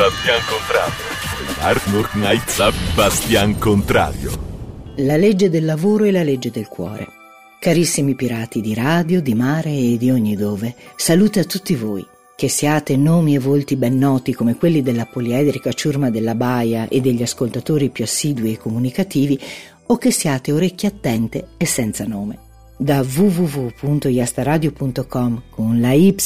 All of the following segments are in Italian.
Bastian Contrario. Arnold Knight Bastian Contrario. La legge del lavoro e la legge del cuore. Carissimi pirati di radio, di mare e di ogni dove, salute a tutti voi. Che siate nomi e volti ben noti come quelli della poliedrica ciurma della baia e degli ascoltatori più assidui e comunicativi, o che siate orecchie attente e senza nome. Da www.iastaradio.com con la Y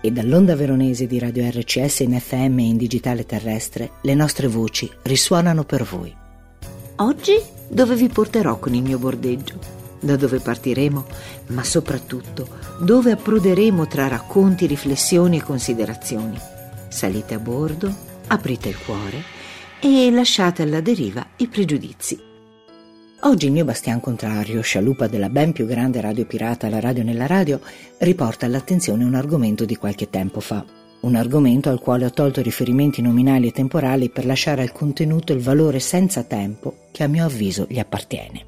e dall'onda veronese di Radio RCS in FM e in digitale terrestre, le nostre voci risuonano per voi. Oggi dove vi porterò con il mio bordeggio? da dove partiremo, ma soprattutto dove approderemo tra racconti, riflessioni e considerazioni. Salite a bordo, aprite il cuore e lasciate alla deriva i pregiudizi. Oggi il mio bastian contrario, scialuppa della ben più grande radio pirata La Radio nella Radio, riporta all'attenzione un argomento di qualche tempo fa. Un argomento al quale ho tolto riferimenti nominali e temporali per lasciare al contenuto il valore senza tempo che a mio avviso gli appartiene.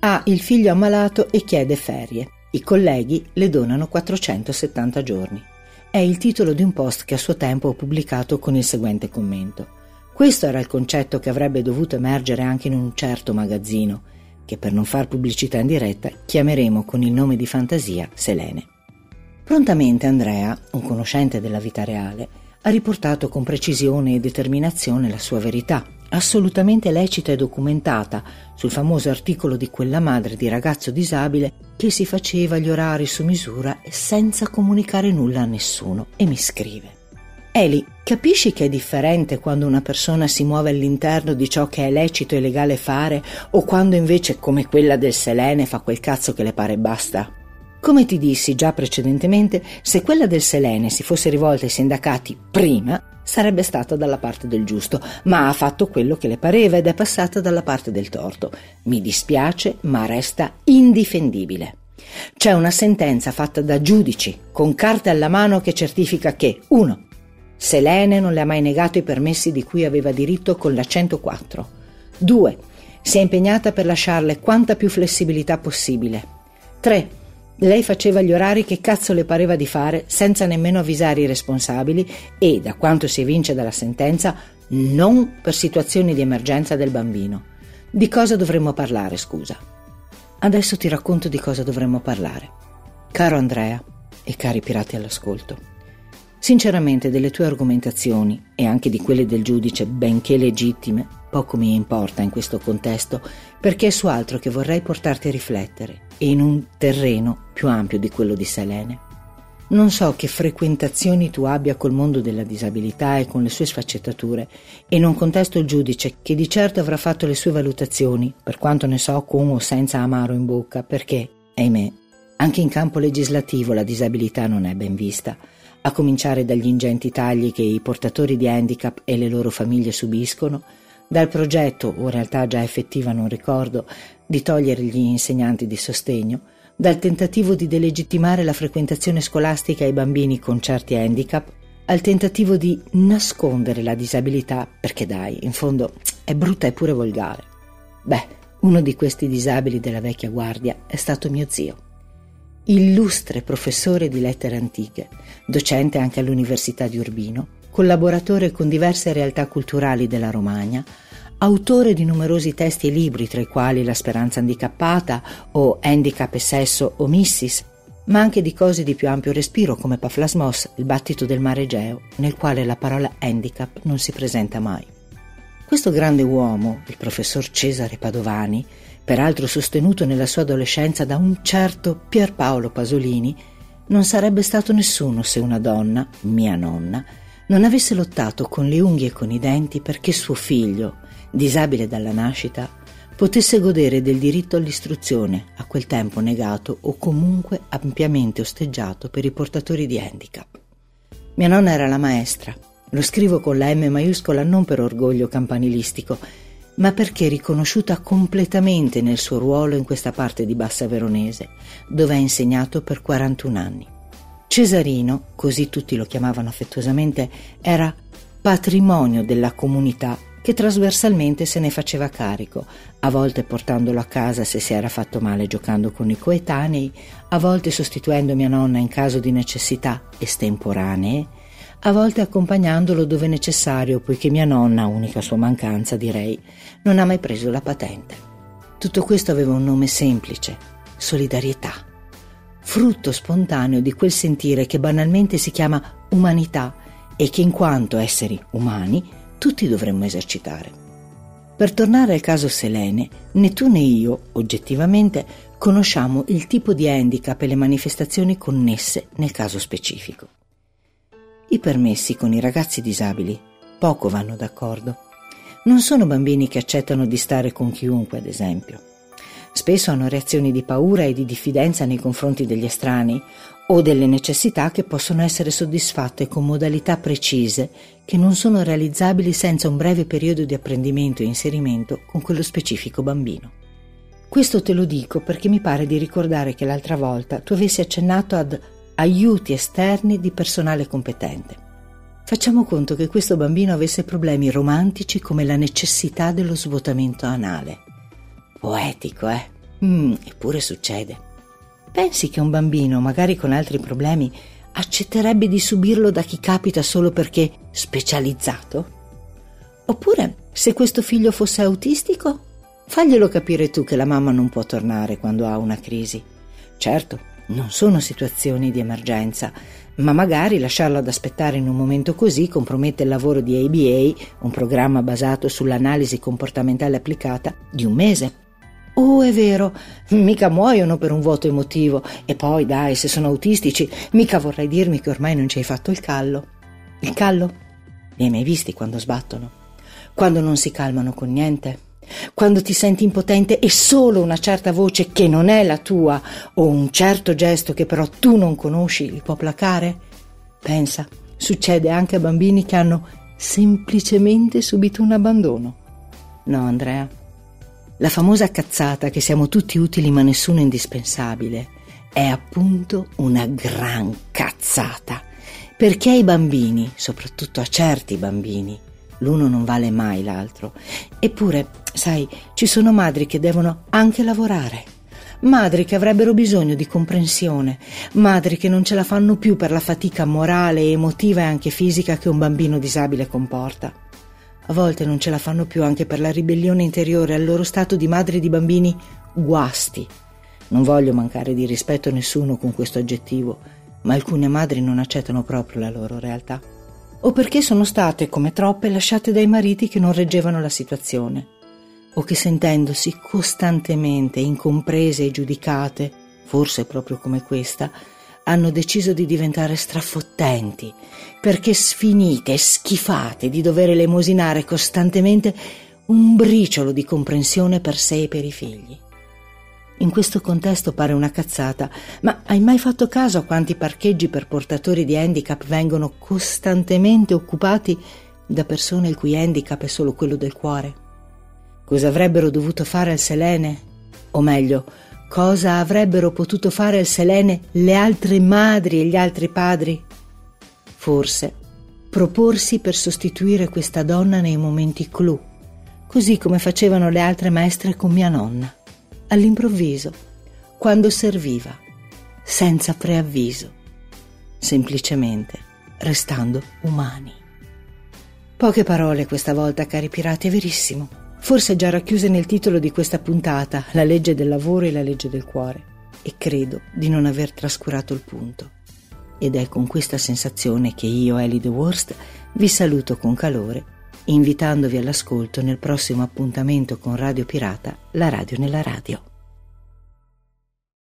Ha il figlio ammalato e chiede ferie. I colleghi le donano 470 giorni. È il titolo di un post che a suo tempo ho pubblicato con il seguente commento. Questo era il concetto che avrebbe dovuto emergere anche in un certo magazzino, che per non far pubblicità in diretta chiameremo con il nome di fantasia Selene. Prontamente Andrea, un conoscente della vita reale, ha riportato con precisione e determinazione la sua verità, assolutamente lecita e documentata, sul famoso articolo di quella madre di ragazzo disabile che si faceva gli orari su misura senza comunicare nulla a nessuno e mi scrive. Eli, capisci che è differente quando una persona si muove all'interno di ciò che è lecito e legale fare o quando invece, come quella del Selene, fa quel cazzo che le pare e basta? Come ti dissi già precedentemente, se quella del Selene si fosse rivolta ai sindacati prima, sarebbe stata dalla parte del giusto, ma ha fatto quello che le pareva ed è passata dalla parte del torto. Mi dispiace, ma resta indifendibile. C'è una sentenza fatta da giudici, con carte alla mano, che certifica che 1. Selene non le ha mai negato i permessi di cui aveva diritto con la 104. 2. Si è impegnata per lasciarle quanta più flessibilità possibile. 3 lei faceva gli orari che cazzo le pareva di fare senza nemmeno avvisare i responsabili e, da quanto si evince dalla sentenza, non per situazioni di emergenza del bambino. Di cosa dovremmo parlare, scusa? Adesso ti racconto di cosa dovremmo parlare. Caro Andrea e cari pirati all'ascolto, sinceramente delle tue argomentazioni e anche di quelle del giudice, benché legittime, poco mi importa in questo contesto, perché è su altro che vorrei portarti a riflettere e in un terreno più ampio di quello di Selene. Non so che frequentazioni tu abbia col mondo della disabilità e con le sue sfaccettature, e non contesto il giudice che di certo avrà fatto le sue valutazioni, per quanto ne so con o senza amaro in bocca, perché, ahimè, anche in campo legislativo la disabilità non è ben vista, a cominciare dagli ingenti tagli che i portatori di handicap e le loro famiglie subiscono, dal progetto, o in realtà già effettiva non ricordo, di togliere gli insegnanti di sostegno, dal tentativo di delegittimare la frequentazione scolastica ai bambini con certi handicap, al tentativo di nascondere la disabilità, perché dai, in fondo è brutta e pure volgare. Beh, uno di questi disabili della vecchia guardia è stato mio zio. Illustre professore di lettere antiche, docente anche all'Università di Urbino, collaboratore con diverse realtà culturali della Romagna, autore di numerosi testi e libri, tra i quali La speranza handicappata o Handicap e sesso o Missis, ma anche di cose di più ampio respiro come Paflasmos, il battito del mare Egeo, nel quale la parola handicap non si presenta mai. Questo grande uomo, il professor Cesare Padovani, peraltro sostenuto nella sua adolescenza da un certo Pierpaolo Pasolini, non sarebbe stato nessuno se una donna, mia nonna, non avesse lottato con le unghie e con i denti perché suo figlio, disabile dalla nascita, potesse godere del diritto all'istruzione, a quel tempo negato o comunque ampiamente osteggiato per i portatori di handicap. Mia nonna era la maestra. Lo scrivo con la M maiuscola non per orgoglio campanilistico, ma perché riconosciuta completamente nel suo ruolo in questa parte di Bassa Veronese, dove ha insegnato per 41 anni. Cesarino, così tutti lo chiamavano affettuosamente, era patrimonio della comunità che trasversalmente se ne faceva carico, a volte portandolo a casa se si era fatto male giocando con i coetanei, a volte sostituendo mia nonna in caso di necessità estemporanee, a volte accompagnandolo dove necessario, poiché mia nonna, unica sua mancanza direi, non ha mai preso la patente. Tutto questo aveva un nome semplice, solidarietà, frutto spontaneo di quel sentire che banalmente si chiama umanità e che in quanto esseri umani tutti dovremmo esercitare. Per tornare al caso Selene, né tu né io, oggettivamente, conosciamo il tipo di handicap e le manifestazioni connesse nel caso specifico. I permessi con i ragazzi disabili poco vanno d'accordo. Non sono bambini che accettano di stare con chiunque, ad esempio. Spesso hanno reazioni di paura e di diffidenza nei confronti degli estranei o delle necessità che possono essere soddisfatte con modalità precise che non sono realizzabili senza un breve periodo di apprendimento e inserimento con quello specifico bambino. Questo te lo dico perché mi pare di ricordare che l'altra volta tu avessi accennato ad aiuti esterni di personale competente. Facciamo conto che questo bambino avesse problemi romantici come la necessità dello svuotamento anale. Poetico, eh? Mm, eppure succede. Pensi che un bambino, magari con altri problemi, accetterebbe di subirlo da chi capita solo perché specializzato? Oppure, se questo figlio fosse autistico, faglielo capire tu che la mamma non può tornare quando ha una crisi. Certo, non sono situazioni di emergenza, ma magari lasciarlo ad aspettare in un momento così compromette il lavoro di ABA, un programma basato sull'analisi comportamentale applicata, di un mese. Oh, è vero, mica muoiono per un vuoto emotivo. E poi, dai, se sono autistici, mica vorrai dirmi che ormai non ci hai fatto il callo. Il callo? Li hai mai visti quando sbattono? Quando non si calmano con niente? Quando ti senti impotente e solo una certa voce che non è la tua o un certo gesto che però tu non conosci li può placare? Pensa, succede anche a bambini che hanno semplicemente subito un abbandono. No, Andrea, la famosa cazzata che siamo tutti utili ma nessuno indispensabile è appunto una gran cazzata, perché ai bambini, soprattutto a certi bambini, l'uno non vale mai l'altro. Eppure, sai, ci sono madri che devono anche lavorare. Madri che avrebbero bisogno di comprensione, madri che non ce la fanno più per la fatica morale, emotiva e anche fisica che un bambino disabile comporta. A volte non ce la fanno più anche per la ribellione interiore al loro stato di madri di bambini guasti. Non voglio mancare di rispetto a nessuno con questo aggettivo, ma alcune madri non accettano proprio la loro realtà. O perché sono state, come troppe, lasciate dai mariti che non reggevano la situazione, o che sentendosi costantemente incomprese e giudicate, forse proprio come questa, hanno deciso di diventare strafottenti, perché sfinite e schifate di dover elemosinare costantemente un briciolo di comprensione per sé e per i figli. In questo contesto pare una cazzata, ma hai mai fatto caso a quanti parcheggi per portatori di handicap vengono costantemente occupati da persone il cui handicap è solo quello del cuore? Cosa avrebbero dovuto fare al Selene? O meglio, Cosa avrebbero potuto fare al Selene le altre madri e gli altri padri? Forse proporsi per sostituire questa donna nei momenti clou, così come facevano le altre maestre con mia nonna, all'improvviso, quando serviva, senza preavviso, semplicemente restando umani. Poche parole questa volta, cari pirati, è verissimo forse già racchiuse nel titolo di questa puntata, la legge del lavoro e la legge del cuore, e credo di non aver trascurato il punto. Ed è con questa sensazione che io, Ellie The Worst, vi saluto con calore, invitandovi all'ascolto nel prossimo appuntamento con Radio Pirata, la radio nella radio.